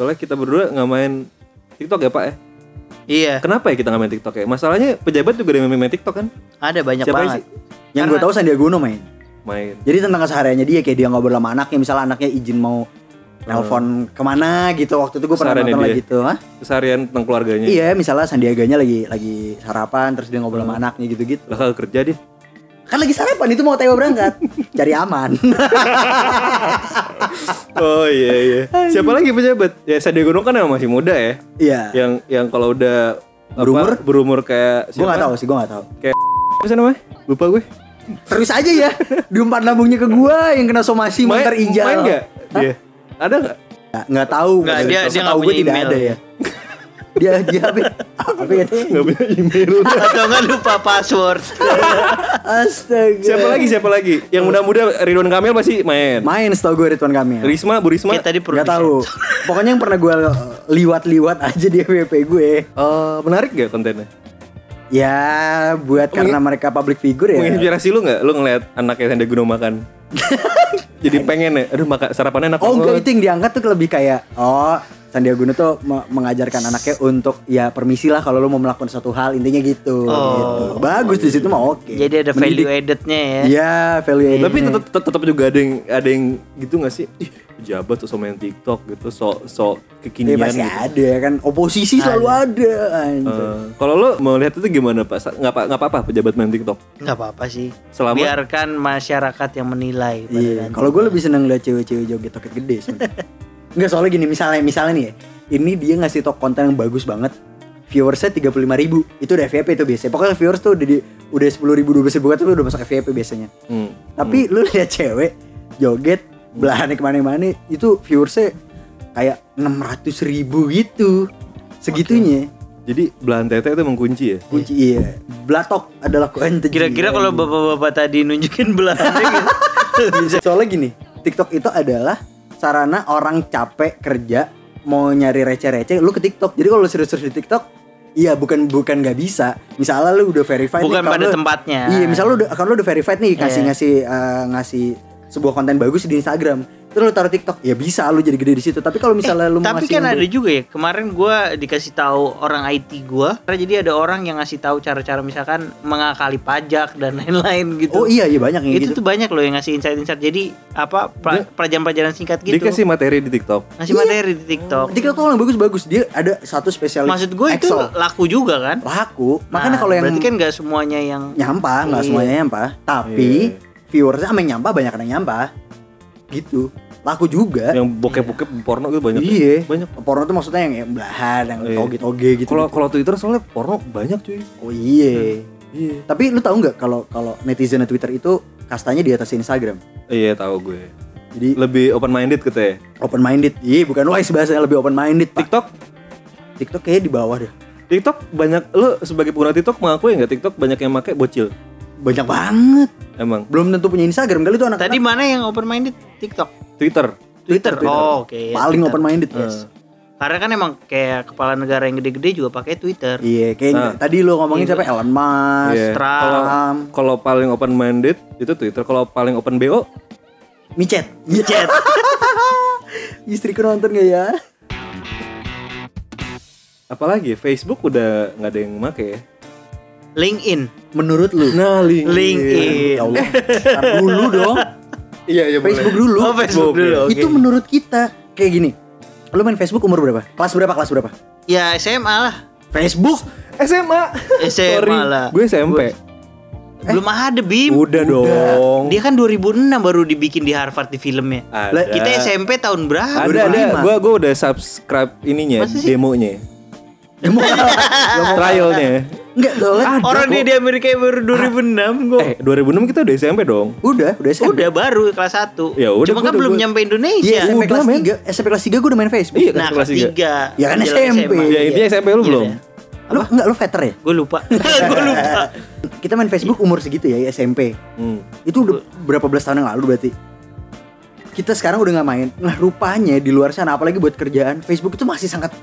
Soalnya kita berdua nggak main TikTok ya Pak ya. Iya, Kenapa ya kita nggak main TikTok ya? Masalahnya pejabat juga ada yang main TikTok kan? ada banyak Siapa banget. sih? Yang gue tahu Sandiaga Uno main. Main. Jadi tentang kesehariannya dia kayak dia ngobrol sama anaknya, misalnya anaknya izin mau nelpon ke mana gitu. Waktu itu gue pernah nonton dia. lagi tuh. Hah? Keseharian tentang keluarganya. Iya, misalnya Sandiaganya lagi lagi sarapan terus dia ngobrol Hmm. sama anaknya gitu-gitu. Lah kalau kerja dia. Kan lagi sarapan itu mau Teo berangkat. Cari aman. Oh iya iya. Siapa lagi pejabat? Ya Sandiaga Uno kan emang masih muda ya. Iya. Yang yang kalau udah apa, Berumur? berumur kayak Gue gak tahu sih, gue gak tahu. Kayak apa sih namanya? Lupa gue. Terus aja ya, diumpat lambungnya ke gua yang kena somasi Main, montar ijal. main gak? Dia. Ada gak? Nggak, nggak tahu. Nggak, dia- dia nggak gue punya tidak email. ada ya. Dia dia apa? Apa ya? Gak punya email. Atau nggak lupa password. Astaga. siapa lagi? Siapa lagi? Yang muda-muda Ridwan Kamil pasti main. Main setahu gue Ridwan Kamil. Risma, Bu Risma. Kayak tadi Gak produsen. tahu. Pokoknya yang pernah gue liwat-liwat aja di FYP gue. Eh, menarik gak kontennya? Ya buat karena mereka public figure ya. Menginspirasi lu gak? Lu ngeliat anaknya Sandiaga Uno makan? Jadi pengen ya? Aduh makan sarapannya enak Oh enggak banget. itu yang diangkat tuh lebih kayak oh Sandiaga Uno tuh me- mengajarkan anaknya untuk ya permisi lah kalau lu mau melakukan suatu hal intinya gitu. gitu. Bagus di situ mah oke. Oh. Jadi ada value addednya ya. Iya value added. Tapi tetap tetap tetap juga ada yang ada yang gitu gak sih? Ih, pejabat tuh main TikTok gitu, so so Ya kekinian pasti gitu. ada kan oposisi selalu ada. Eh, kalau lo mau lihat itu gimana pak? Nggak apa nggak apa-apa pejabat main TikTok. nggak apa-apa sih. Selama- Biarkan masyarakat yang menilai. Iya. Kalau gue lebih seneng lihat cewek-cewek joget toket gede sebenarnya. Enggak soalnya gini misalnya misalnya nih ya, ini dia ngasih top konten yang bagus banget. Viewersnya 35 ribu itu udah FYP itu biasanya. Pokoknya viewers tuh udah di udah 10 ribu 12 ribu tuh udah masuk FYP biasanya. Hmm. Tapi lu lihat cewek joget belahannya ke mana-mana itu viewersnya kayak 600 ribu gitu segitunya. Jadi belahan tete itu emang kunci ya. Kunci iya. Blatok adalah kunci. Kira-kira kalau bapak-bapak tadi nunjukin belahannya gitu. Soalnya gini, TikTok itu adalah sarana orang capek kerja mau nyari receh-receh, lu ke TikTok. Jadi kalau lu serius-serius di TikTok, iya bukan bukan nggak bisa. Misalnya lu udah verified Bukan account pada lu- tempatnya. Iya, misalnya lu udah account lu udah verified nih ngasih Iya. ngasih eh, ngasih sebuah konten bagus di Instagram. Terus lu taruh TikTok, ya bisa lu jadi gede di situ. Tapi kalau misalnya lu Eh, Tapi ngasih kan ada juga ya kemarin gua dikasih tahu orang IT gua. Karena jadi ada orang yang ngasih tahu cara-cara misalkan mengakali pajak dan lain-lain gitu. Oh iya iya banyak yang itu gitu. tuh banyak loh yang ngasih insight-insight. Jadi apa pra- pelajaran-pelajaran singkat gitu. Dikasih materi di TikTok. ngasih materi di TikTok. TikTok tuh yang bagus-bagus. Dia ada satu spesialis Maksud gue itu laku juga kan? laku. Makanya Nah, kalau yang berarti kan nggak semuanya yang nyampah nggak Iya. semuanya nyampah tapi viewersnya sama yang nyampah banyak yang nyampah gitu laku juga Yang bokep-bokep porno gitu banyak. iya Banyak. porno tuh maksudnya yang, yang belahan yang Iya. toge-toge gitu Kalau kalau Twitter soalnya porno banyak cuy. oh iya Iya. tapi lu tahu nggak kalau kalau netizen Twitter itu kastanya di atas Instagram Iya tahu gue. jadi Lebih open minded gitu ya. open minded iya bukan wise bahasanya lebih open minded pak TikTok TikTok kayaknya di bawah deh TikTok banyak lu sebagai pengguna TikTok mengakui nggak TikTok banyak yang pakai bocil banyak banget emang belum tentu punya Instagram kali itu anak tadi mana yang open minded TikTok? Twitter Twitter, Twitter. Oh, oke. ya, paling Twitter. open minded Yes. Karena kan emang kayak kepala negara yang gede-gede juga pakai Twitter. iya kayak Nah. tadi lu ngomongin siapa Elon Musk Iya. Trump. Kalau paling open minded itu Twitter kalau paling open BO micet Chat. Istriku nonton gak ya? apalagi Facebook udah nggak ada yang make ya LinkedIn. Menurut lu? nah link LinkedIn. Ya Allah. Ntar dulu dong. iya iya Facebook dulu. Oh, Facebook dulu. Oke. Itu menurut kita kayak gini. Lu main Facebook umur berapa? Kelas berapa? Kelas berapa? Ya SMA lah. Facebook? SMA SMA Sorry, lah. gue SMP Belum ada Bim. udah dong Dia kan 2006 baru dibikin di Harvard di filmnya. ada Kita SMP tahun berapa? ada ada 2005. gue gue udah subscribe ininya demonya Ya trialnya Enggak, Ada Orang dia di Amerika baru 2006 kok. eh 2006 kita udah SMP dong udah, udah SMP. Udah baru kelas 1. Ya udah, Cuma gua kan belum gua- nyampe Indonesia. Iya, SMP kelas men. 3. SMP kelas 3 gue udah main Facebook. Iya, Nah, kelas kelas tiga. 3. Ya kan SMP. ya intinya SMP lu belum Lu enggak lu veter ya? Gue lupa. Gue lupa. Kita main Facebook umur segitu ya, SMP. Hmm. Itu udah berapa belas tahun yang lalu berarti. Kita sekarang udah nggak main. Nah, rupanya di luar sana apalagi buat kerjaan, Facebook itu masih sangat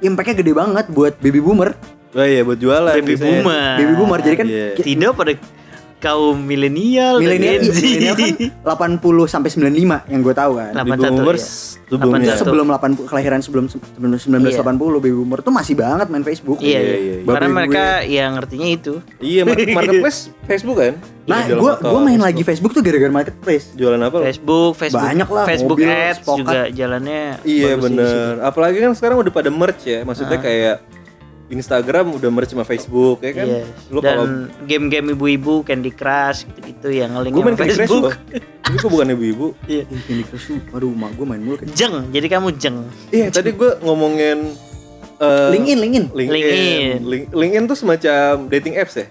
impact-nya gede banget buat baby boomer. Oh iya buat jualan Baby biasanya. boomer. Baby boomer jadi kan ki- Tidak pada kaum milenial dan milenial Gen Z. milenial kan 80 sampai 95 yang gue tahu kan. Baby 81, boomers ya. sebelumnya. 81. sebelum 80 kelahiran sebelum sebelum 1980 baby boomer tuh masih banget main Facebook. Iya, Iya, iya. iya, iya. Karena mereka ya ngertinya itu. Iya, mar- marketplace Facebook kan? Nah, gue gua main Facebook. lagi Facebook tuh gara-gara marketplace. Jualan apa? lo? Facebook, Facebook, Banyak lah, Facebook mobil, Ads spokat. juga jalannya. Iya bener. Apalagi kan sekarang udah pada merch ya. Maksudnya Ah. kayak Instagram udah merch sama Facebook ya kan? Iya. Lu kalau Dan game-game ibu-ibu Candy Crush gitu-gitu yang ngeling gue main sama Candy Crush Facebook. loh. Tapi gue bukan ibu-ibu. Iya. Ih, Candy Crush tuh, aduh mak gue main mulu kan. Jeng, jadi kamu jeng. Iya, tadi gue ngomongin eh, LinkedIn, LinkedIn. LinkedIn. LinkedIn. Link- LinkedIn tuh semacam dating apps ya?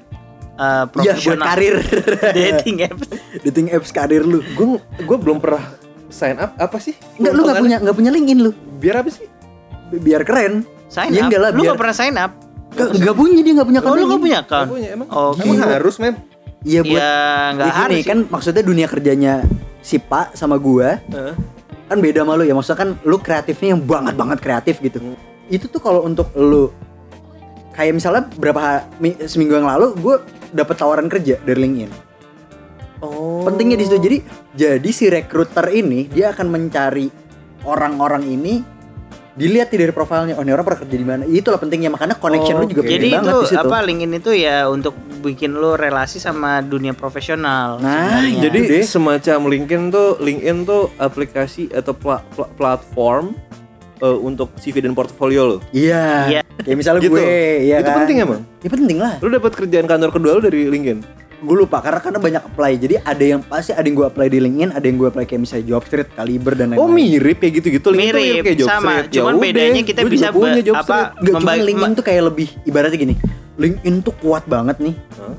Buat profesional karir. dating apps. Dating apps karir lu. Gue gue belum pernah sign up apa sih? Enggak, lu nggak punya nggak punya LinkedIn lu. Biar apa sih? Bi- Biar keren. Sign Ya up. enggak lah, Lu biar- gak pernah sign up? Nggak punya dia nggak punya Oh, lu gak punya account? Gak punya emang. Oh, emang harus men. Iya buat Ya nggak Ya harus. sih. kan maksudnya dunia kerjanya si Pak sama gua Heeh. kan beda sama lu ya maksudnya kan lu kreatifnya yang banget banget kreatif gitu itu tuh kalau untuk lu kayak misalnya berapa seminggu yang lalu gue dapet tawaran kerja dari LinkedIn Oh. pentingnya di situ jadi jadi si recruiter ini dia akan mencari orang-orang ini dilihat nih dari profilnya oh ini orang pernah kerja di mana itulah pentingnya makanya connection lu juga penting Jadi banget itu apa LinkedIn itu ya untuk bikin lu relasi sama dunia profesional. Nah, sebenarnya. Jadi deh. semacam LinkedIn tuh LinkedIn tuh aplikasi atau pla- pla- platform eh, untuk CV dan portfolio lo. iya Iya. kayak misalnya Gitu. gue ya Itu kan penting emang? ya penting lah Lu dapat kerjaan kantor kedua lu dari LinkedIn? Gue lupa karena karena banyak apply jadi ada yang pasti ada yang gue apply di LinkedIn ada yang gue apply kayak misalnya job street kaliber dan lain-lain Oh mirip kayak gitu-gitu LinkedIn tuh Mirip, kayak job sama. street. Cuman Yaudah, bedanya kita bisa punya job apa. Gak cuma Membaik- LinkedIn tuh kayak lebih ibaratnya gini LinkedIn tuh kuat banget nih Hah?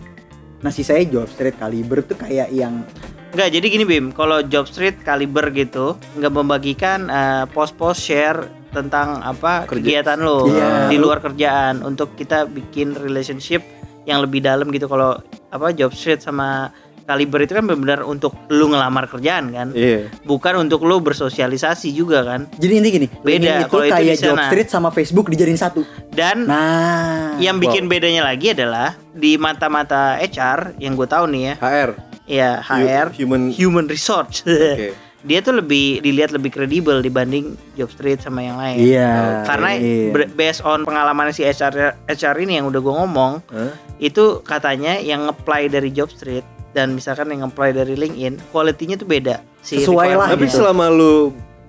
nah sisanya job street kaliber tuh kayak yang Enggak, jadi gini Bim, kalau job street kaliber gitu, nggak membagikan eh, post-post share tentang apa Kerja. kegiatan lo Iya. di luar kerjaan untuk kita bikin relationship yang lebih dalam gitu. Kalau apa job street sama kaliber itu kan benar-benar untuk lu ngelamar kerjaan kan, Iya. bukan untuk lu bersosialisasi juga kan. jadi ini gini Beda, itu kalau itu kayak sana. job street sama Facebook dijadiin satu Dan nah yang bikin bedanya lagi adalah di mata-mata HR yang gue tahu nih ya, HR. ya HR, Human. human resource. Oke. dia tuh lebih dilihat lebih kredibel dibanding job street sama yang lain. iya Karena iya. ber- based on pengalaman si HR HR ini yang udah gue ngomong, Hah? itu katanya yang apply dari job street dan misalkan yang apply dari LinkedIn, quality-nya tuh beda. Si Sesuai lah, Tapi requirement-nya. selama lu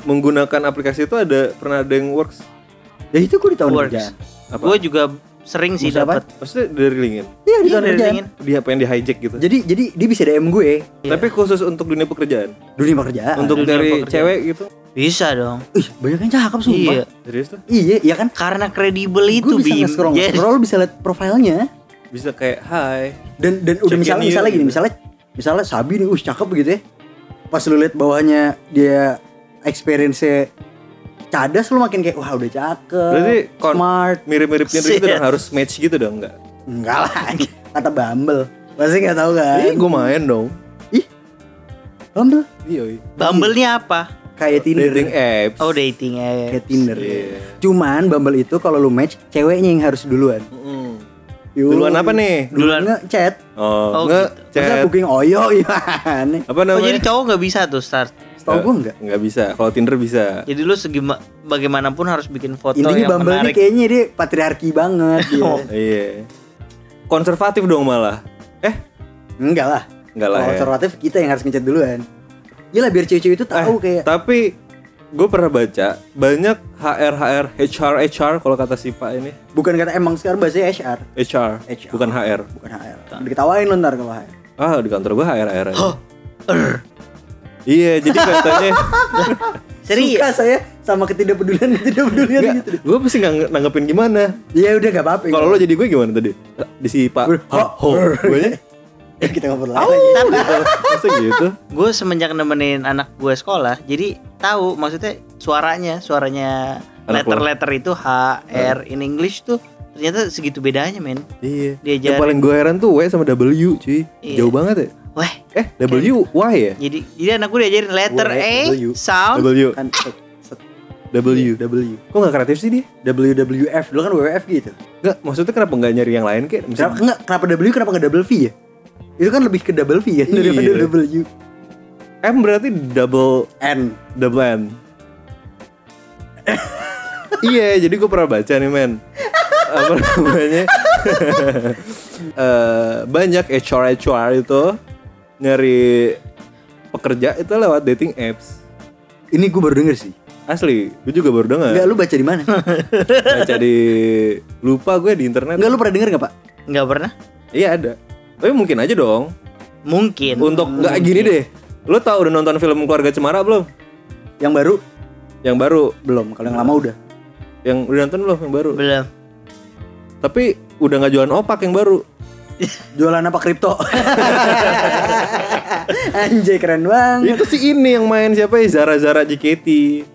menggunakan aplikasi itu ada pernah ada yang works ya itu gue di tahun? Gue juga sering sih dapat. Maksudnya dari LinkedIn? iya di Iya, dari LinkedIn. Dia apa yang di hijack gitu? jadi jadi dia bisa DM gue Iya. Tapi khusus untuk dunia pekerjaan. dunia pekerjaan untuk dunia dari pekerjaan. cewek gitu. Bisa dong. ih banyak yang cakep sumpah Iya. Serius tuh? iya iya kan Karena kredibel itu gue bisa Bim. nge-scroll Jadi- nge-scroll bisa lihat profilnya Bisa kayak hai. dan dan udah Check in misalnya misalnya gini gitu. misalnya misalnya Sabi nih uh cakep gitu ya pas lu lihat bawahnya dia experience cadas lu makin kayak wah udah cakep Berarti smart Mirip-mirip gitu dong harus match gitu dong enggak? enggak lah kata Bumble pasti nggak tahu kan Ih, gue main dong. ih Bumble Iya, iya. Bumble-nya apa? kayak Tinder Dating apps. Oh dating ya. kayak Tinder Iya. cuman Bumble itu kalau lu match ceweknya yang harus duluan Mm. Yo. Duluan apa nih? duluan Duluan- nge-chat Oh, Oh, nge gitu. Masa chat. booking oyo gimana Apa Oh namanya? jadi cowok nggak bisa tuh start. Setahu gue enggak Enggak bisa. Kalau Tinder bisa. Jadi lu segi bagaimanapun harus bikin foto Intinya yang Bumble ini menarik. kayaknya dia patriarki banget dia. Oh. Iya. Konservatif dong malah. Eh, Enggak lah. enggak lah Kalau ya. konservatif kita yang harus ngechat duluan. Gila biar cewek-cewek itu tahu Eh, kayak Tapi gue pernah baca banyak HR HR HR HR kalau kata si Pak ini bukan kata emang sekarang bahasanya HR, HR, HR. bukan HR. bukan HR. Diketawain lo ntar kalau HR. Ah di kantor gue HR HR. aja. Iya jadi katanya Serius? Suka saya sama ketidakpedulian ketidakpedulian gitu. gue pasti nggak nanggepin gimana. Ya udah gak apa-apa. Kalau lo jadi gue gimana tadi? Di si Pak. Ho. Gue nya ya kita ngobrol lagi. Masa gitu? gue semenjak nemenin anak gue sekolah jadi tahu maksudnya suaranya suaranya letter-letter itu H R in English tuh ternyata segitu bedanya men Iya. Diajarin. Yang paling gue heran tuh W sama W cuy. Iya. Jauh banget ya. Wah Eh W Y ya? jadi jadi anak gue diajarin letter W, A W. sound W Kan set- set- W. W. Kok nggak kreatif sih dia? WWF dulu kan WWF gitu. Enggak, maksudnya kenapa nggak nyari yang lain kayak Kenapa misalnya enggak kenapa W kenapa enggak double V ya? Itu kan lebih ke double V kan Iya. daripada double U. M berarti double N. double N. iya, jadi gue pernah baca nih men. Apa namanya? Eh, banyak HR HR itu nyari pekerja itu lewat dating apps. Ini gue baru denger sih. Asli, gue juga baru dengar. Enggak lu baca di mana? Baca di lupa gue di internet. Enggak lu pernah denger nggak pak? Nggak pernah? Iya ada. Tapi mungkin aja dong. Mungkin. Untuk nggak gini deh. Lo tau udah nonton film Keluarga Cemara belum? Yang baru Yang baru, belum. Kalau yang lama udah. yang udah nonton belum yang baru? Belum. Tapi udah nggak jualan opak yang baru. Jualan apa kripto? Anjay keren banget. Itu sih ini yang main siapa ya Zara Zara JKT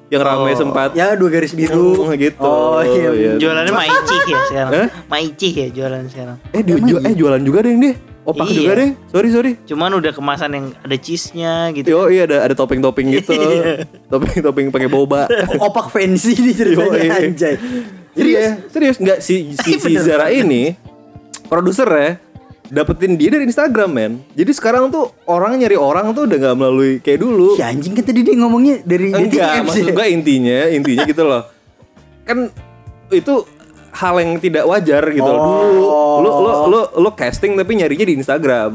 yang ramai Oh. sempat. Ya dua garis biru. Hmm, gitu. Oh iya. Iya. Jualannya Maici ya sekarang. Hah? Maici ya jualan sekarang. Eh dia ju- eh jualan juga deh deh. Opak Iya. juga deh. Sorry sorry. Cuman udah kemasan yang ada cheese-nya gitu. Yo iya ada ada topping-topping gitu. Iya. Topping-topping pakai boba. Opak fancy nih ceritanya Yoi. anjay. Jadi ya serius nggak si si, si Zara ini produser ya dapetin dia dari Instagram men. Jadi sekarang tuh orang nyari orang tuh udah nggak melalui kayak dulu. Ya anjing kan tadi dia ngomongnya dari dating Enggak, apps maksud ya. gue intinya, intinya gitu loh. Kan itu hal yang tidak wajar gitu loh. Dulu lu lu lu lu casting tapi nyarinya di Instagram.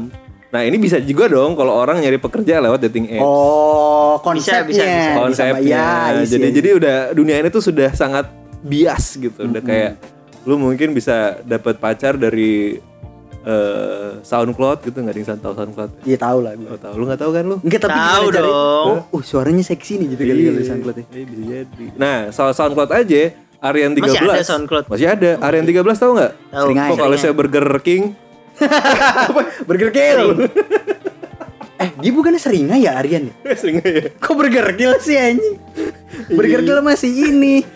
Nah, ini bisa juga dong kalau orang nyari pekerja lewat dating apps. Oh, Bisa, konsepnya. bisa, bisa. Konsepnya. Ya, isi, jadi isi. jadi udah dunia ini tuh sudah sangat bias gitu. Udah kayak lu mungkin bisa dapat pacar dari eh, SoundCloud gitu nggak ada yang tahu SoundCloud. Iya tahu lah gue. Lo tahu lu nggak tahu kan lu? Enggak tapi Tahu gimana cari- dong. Oh, suaranya seksi nih gitu kali Iya, kalau SoundCloud ya. iya, bisa jadi. Nah, soal SoundCloud aja, Aryan 13. Masih ada SoundCloud? Masih ada. Aryan 13 tahu nggak? Tahu. Sering aja. Vokalisnya Burger King. Burger Kill. eh, dia bukannya seringa ya Aryan ya? Sering ya. Kok Burger Kill sih anjing? Burger Kill masih ini.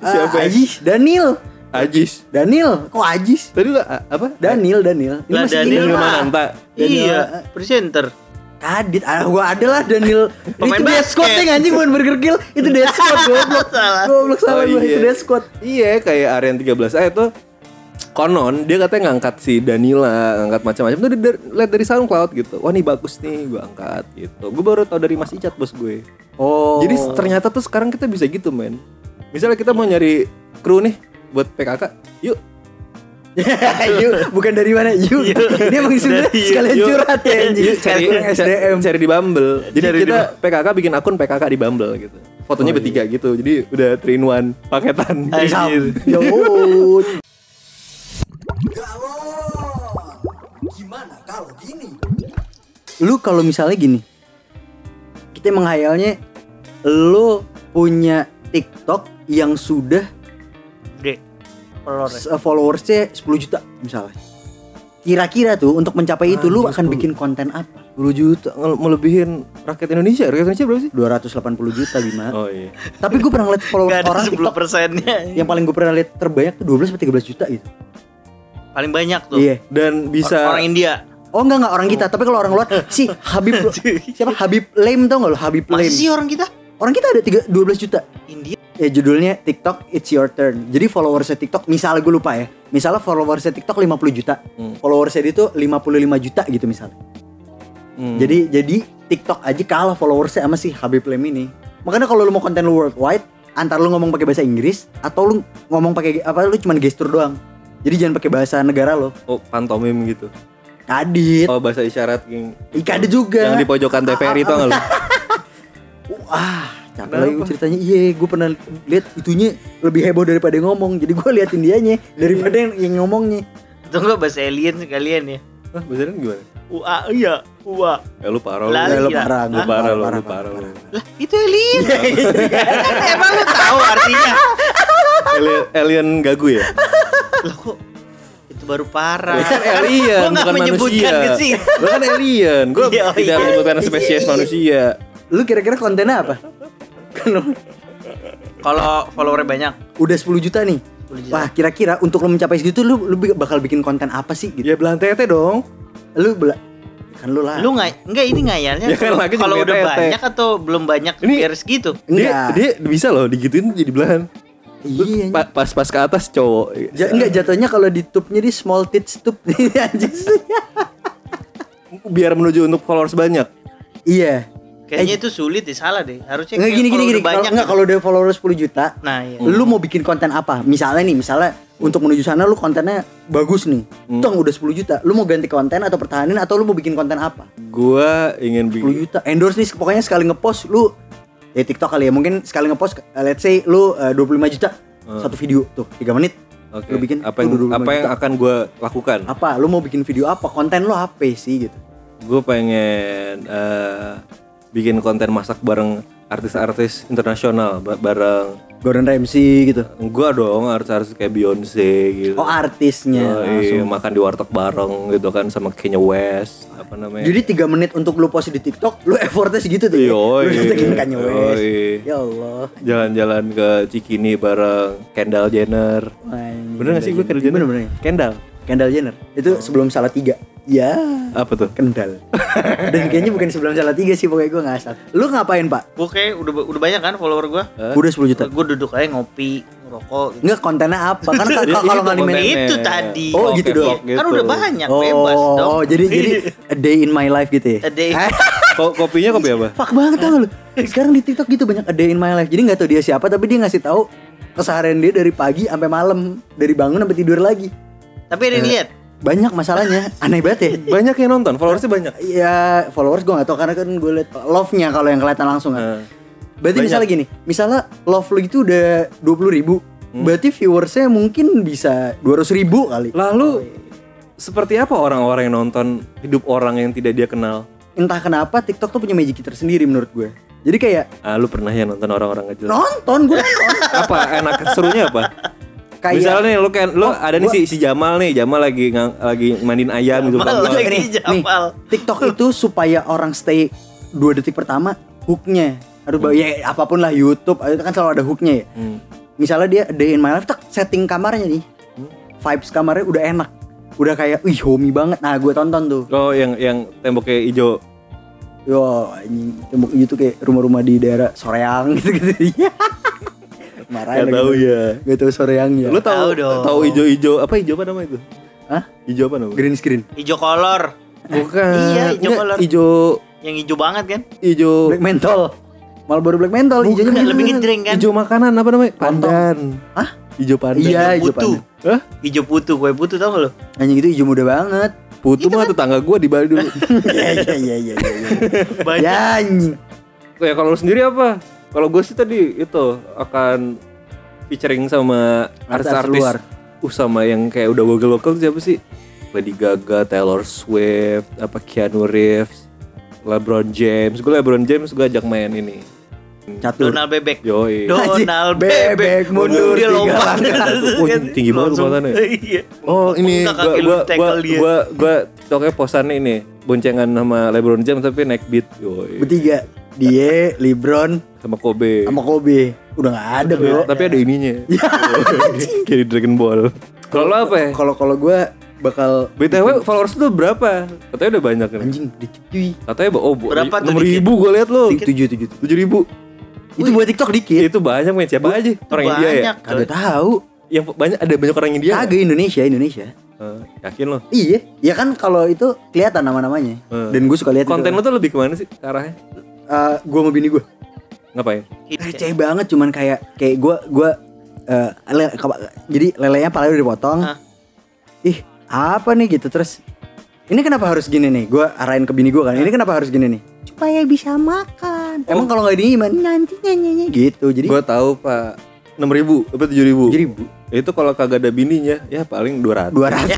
Siapa ya? Uh, Daniel. Ajis. Daniel, kok Ajis? Tadi lu a- apa? Daniel, Daniel. Ini Lah, masih Daniel. Mananta. Daniel, Iya, eh, presenter. Kadit, ah gua ada lah Daniel Pemain Itu basket. Squad yang anjing bukan Burger Kill Itu Death Squad goblok Salah. Goblok salah Oh, gua itu iya. Death Squad Iya, kayak Aryan 13 A itu konon dia katanya ngangkat si Danila, ngangkat macam-macam tuh dari, lihat dari SoundCloud gitu. Wah, nih bagus nih, gua angkat gitu. Gue baru tau dari Mas Icat bos gue. Oh Jadi ternyata tuh sekarang kita bisa gitu, men. Misalnya kita mau nyari kru nih buat PKK, yuk Yuk, bukan dari mana Yuk Ini emang Dari- sekalian Yuk. curhat ya anjing Yuk, cari SDM cari di Bumble. Jadi Cari di kita PKK bikin akun PKK di Bumble gitu. Fotonya Oh, bertiga gitu. Jadi udah 3 in 1 paketan. Anjir. Yo Gimana kalau gini? Lu kalau misalnya gini Kita menghayalnya Lu punya TikTok yang sudah. Followers. followersnya 10 juta misalnya Kira-kira tuh untuk mencapai itu lu akan bikin konten apa? 10 juta melebihin rakyat Indonesia. Rakyat Indonesia berapa sih? 280 juta Bima Oh iya. Tapi gue pernah lihat followers Gak ada orang 10 TikTok persennya. Yang paling gue pernah lihat terbanyak tuh 12 sampai 13 juta gitu Paling banyak tuh. Iya Dan bisa Orang India. Oh enggak enggak orang kita, tapi kalau orang luar si Habib siapa Habib Lame tau nggak lo Habib Masih Lame? sih orang kita? Orang kita ada tiga, 12 juta. India. Ya judulnya TikTok It's Your Turn. Jadi followersnya TikTok misalnya gue lupa ya. Misalnya followersnya TikTok 50 juta. Hmm. Followersnya dia tuh 55 juta gitu misalnya. Hmm. Jadi jadi TikTok aja kalah followersnya sama si Habib Lame ini. Makanya kalau lu mau konten lu worldwide, antar lu ngomong pakai bahasa Inggris atau lu ngomong pakai apa lu cuman gestur doang. Jadi jangan pakai bahasa negara lo. oh pantomim gitu. Kadit. Oh bahasa isyarat yang Ika ada juga. yang di pojokan TVRI tau gak lu? Wah, capek lagi gua ceritanya. Iya, gue pernah lihat itunya lebih heboh daripada yang ngomong. Jadi gue liatin dianya daripada yang, yang ngomongnya. Itu enggak bahasa alien sekalian ya. Hah, bahasanya gimana? Ua iya, ua. Ya lu parah lu. Ya, lu iya. parah, Lu gua parah lu, parah, parah lu. Lah, itu alien. Emang lu tahu artinya? Alien, alien gagu ya? Lah kok itu baru parah. Lu kan alien, Gua bukan menyebutkan manusia. Lu kan alien, gua Iya, oh tidak iya. menyebutkan spesies manusia. Lu kira-kira kontennya apa? Kalau Kalau followernya banyak, udah 10 juta nih. 10 juta. Wah, kira-kira untuk lu mencapai segitu lu lu bakal bikin konten apa sih gitu? Ya belan tete dong. Lu bela kan lu lah. lu nggak enggak ini ngayalnya Ya kan kalau- lagi kalau juga udah tete. banyak atau belum banyak Ini- biar segitu. Dia, Enggak. dia bisa loh digituin jadi belahan. iya. Pa- Pas-pas ke atas cowok. Ja, enggak jatuhnya kalau di tube-nya di small tits tube biar menuju untuk followers banyak. Iya. Kayaknya itu sulit deh, salah deh. Harusnya Enggak gini gini kalau gini. banyak. enggak kalau udah followers 10 juta, Nah, iya. lu mau bikin konten apa? Misalnya nih, misalnya untuk menuju sana lu kontennya bagus nih. Tong udah 10 juta. Lu mau ganti konten atau pertahanin atau lu mau bikin konten apa? Gua ingin 10 bikin juta. Endorse nih pokoknya sekali ngepost lu ya TikTok kali ya. Mungkin sekali ngepost eh, let's say lu eh, 25 juta satu video tuh 3 menit. Oke. Lu bikin apa yang 25 apa yang juta. akan gua lakukan? apa? Lu mau bikin video apa? Konten lu apa sih gitu? Gue pengen eh, bikin konten masak bareng artis-artis internasional ba- bareng Gordon Ramsay gitu. gua dong artis-artis kayak Beyonce gitu. Oh artisnya Oh, iya, langsung. makan di warteg bareng gitu kan sama Kanye West apa namanya? Jadi 3 menit untuk lu post di TikTok, lu effortnya segitu tuh. ya? Yoi. Lu ngetekin Kanye West. Yoi. Ya Allah. jalan-jalan ke Cikini bareng Kendall Jenner. Wah, Bener gak sih gue Kendall Jenner? Bener bener. Kendall. Kendall Jenner. Itu sebelum salah tiga. Ya. Apa tuh? Kendal. Dan kayaknya bukan sebelum salah tiga sih pokoknya gue nggak asal. Lu ngapain pak? Gue kayak udah udah banyak kan follower gue. Udah 10 juta. Gue duduk aja ngopi, ngerokok gitu. Nggak kontennya apa? Kan ka- kalau nggak di kontennya. Itu tadi. Oh, gitu doang. vlog Kan gitu. udah banyak, bebas Oh, dong. oh, jadi jadi a day in my life gitu ya. A day. Eh, Ko- kopinya kopi apa? fuck banget tau lu. Sekarang di TikTok gitu banyak a day in my life. Jadi nggak tahu dia siapa tapi dia ngasih tahu keseharian dia dari pagi sampai malam, dari bangun sampai tidur lagi. Tapi ada yang lihat. Banyak masalahnya, aneh banget ya. Banyak yang nonton, followersnya banyak. Ya followers gue gak tau karena kan gue liat love-nya kalau yang kelihatan langsung kan. Nah, Berarti Banyak. misalnya gini, misalnya love lu itu udah 20 ribu, Hmm. berarti viewersnya mungkin bisa 200 ribu kali. Lalu seperti apa orang-orang yang nonton hidup orang yang tidak dia kenal? Entah kenapa TikTok tuh punya magic tersendiri menurut gue. Jadi kayak Ah, lu pernah ya nonton orang-orang kecil? nonton gue nonton. Apa enak serunya apa? Kayak Misalnya nih lu kan lu Oh, ada nih si, si Jamal nih, Jamal lagi ngang- lagi mandiin ayam gitu Jamal kan. lagi. Nih, nih, Jamal. TikTok itu supaya orang stay dua detik pertama hooknya harus ba- ya apa pun lah YouTube itu kan selalu ada hooknya ya. Hmm. Misalnya dia day in my life tak setting kamarnya nih. Vibes kamarnya udah enak. Udah kayak wih homey banget. Nah, gue tonton tuh. Oh, yang yang temboknya hijau. Yo, tembok itu kayak rumah-rumah di daerah Soreang gitu-gitu. Marah Gak tahu ya. Gak tahu Soreang ya. Lu Tahu tahu dong. tahu hijau-hijau apa hijau apa nama itu? Hah? Hijau apa nama? Green screen. Hijau kolor. Bukan. Iya, hijau Nggak, kolor. Hijau Yang hijau banget kan? hijau Black menthol. Malah baru black menthol hijaunya Bukan, bener. lebih ngedreng kan? hijau makanan apa namanya? Pandan. Hah? Hijau pandan. Iya, hijau putu. Hah? Hijau putu, kue putu tau gak lo? Anjing itu hijau muda banget. Putu mah tetangga gua di Bali dulu. Iya iya iya iya iya. Banyak. Ya anjing. ya kalau lu sendiri apa? Kalau gue sih tadi itu akan featuring sama Artis-artis. Uh sama yang kayak udah gokil-gokil siapa sih? Lady Gaga, Taylor Swift, apa Keanu Reeves, LeBron James. Gue LeBron James gue ajak main ini. Catur. Donald Bebek. Yoi. Donald Bebek Bebek mundur dia tiga lompat. Wah, tinggi banget lompatannya. Iya. Oh ini Buka gua kaki lu gua gua gua posannya ini boncengan sama LeBron James tapi naik beat. Yoi. Bertiga. Dia, Lebron, Sama Kobe. sama Kobe. Udah nggak ada bro. Tapi ada ininya. Kayak di Dragon Ball. Kalau lo apa ya? Kalau kalau gue bakal BTW followers tuh berapa? Katanya udah banyak kan? anjing dikit cuy. Katanya oh Berapa tuh enam ribu gue liat lo. Tujuh tujuh. Tujuh ribu. Itu buat TikTok dikit. Itu banyak main siapa aja? Orang India ya? Kagak tahu. Yang banyak ada banyak orang India. Kagak Indonesia Indonesia. Eh, yakin lo? Iya, ya kan kalau itu kelihatan nama-namanya. Hmm. Dan gue suka lihat Konten itu. lo tuh lebih ke mana sih arahnya? Eh, gue mau bini gue. Ngapain? receh banget cuman kayak kayak gue gue eh, le- jadi lelenya pala udah dipotong Hah? ih apa nih gitu terus ini kenapa harus gini nih gue arahin ke bini gue kan ini kenapa harus gini nih supaya bisa makan emang kalau nggak di gimana nanti nyanyinya gitu jadi Gue tahu pak. Enam ribu, apa tujuh ribu? tujuh ribu Itu kalau kagak ada bininya, ya paling dua ratus. dua ratus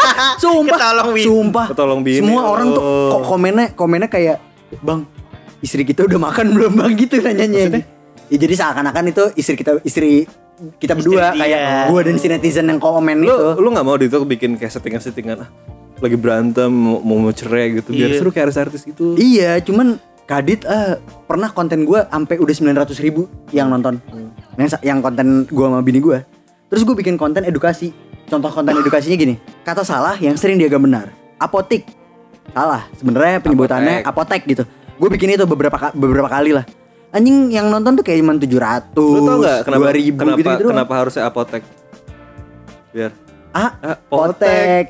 sumpah Ketolong bini. sumpah Ketolong bini. semua orang tuh Oh. kok komennya komennya kayak bang istri kita udah makan belum bang gitu nanyanya ya jadi seakan-akan itu istri kita istri kita berdua dia. kayak gue dan si netizen yang komen Lu itu lu nggak mau di itu bikin kayak settingan-settingan ah, lagi berantem mau, mau cerai gitu biar Iya. seru kayak artis-artis gitu. Iya, cuman Kadit eh, pernah konten gue sampai udah 900 ribu yang nonton. Yang, yang konten gue sama bini gue. Terus gue bikin konten edukasi. Contoh konten edukasinya gini. Kata salah yang sering diagak benar. Apotik. Salah. Sebenarnya penyebutannya apotek, gitu. Gue bikin itu beberapa beberapa kali lah. Anjing yang nonton tuh kayak cuma 700, Lu tau nggak kenapa 2000 kenapa gitu, gitu doang. kenapa harusnya apotek? Biar Ah, Ah, apotek.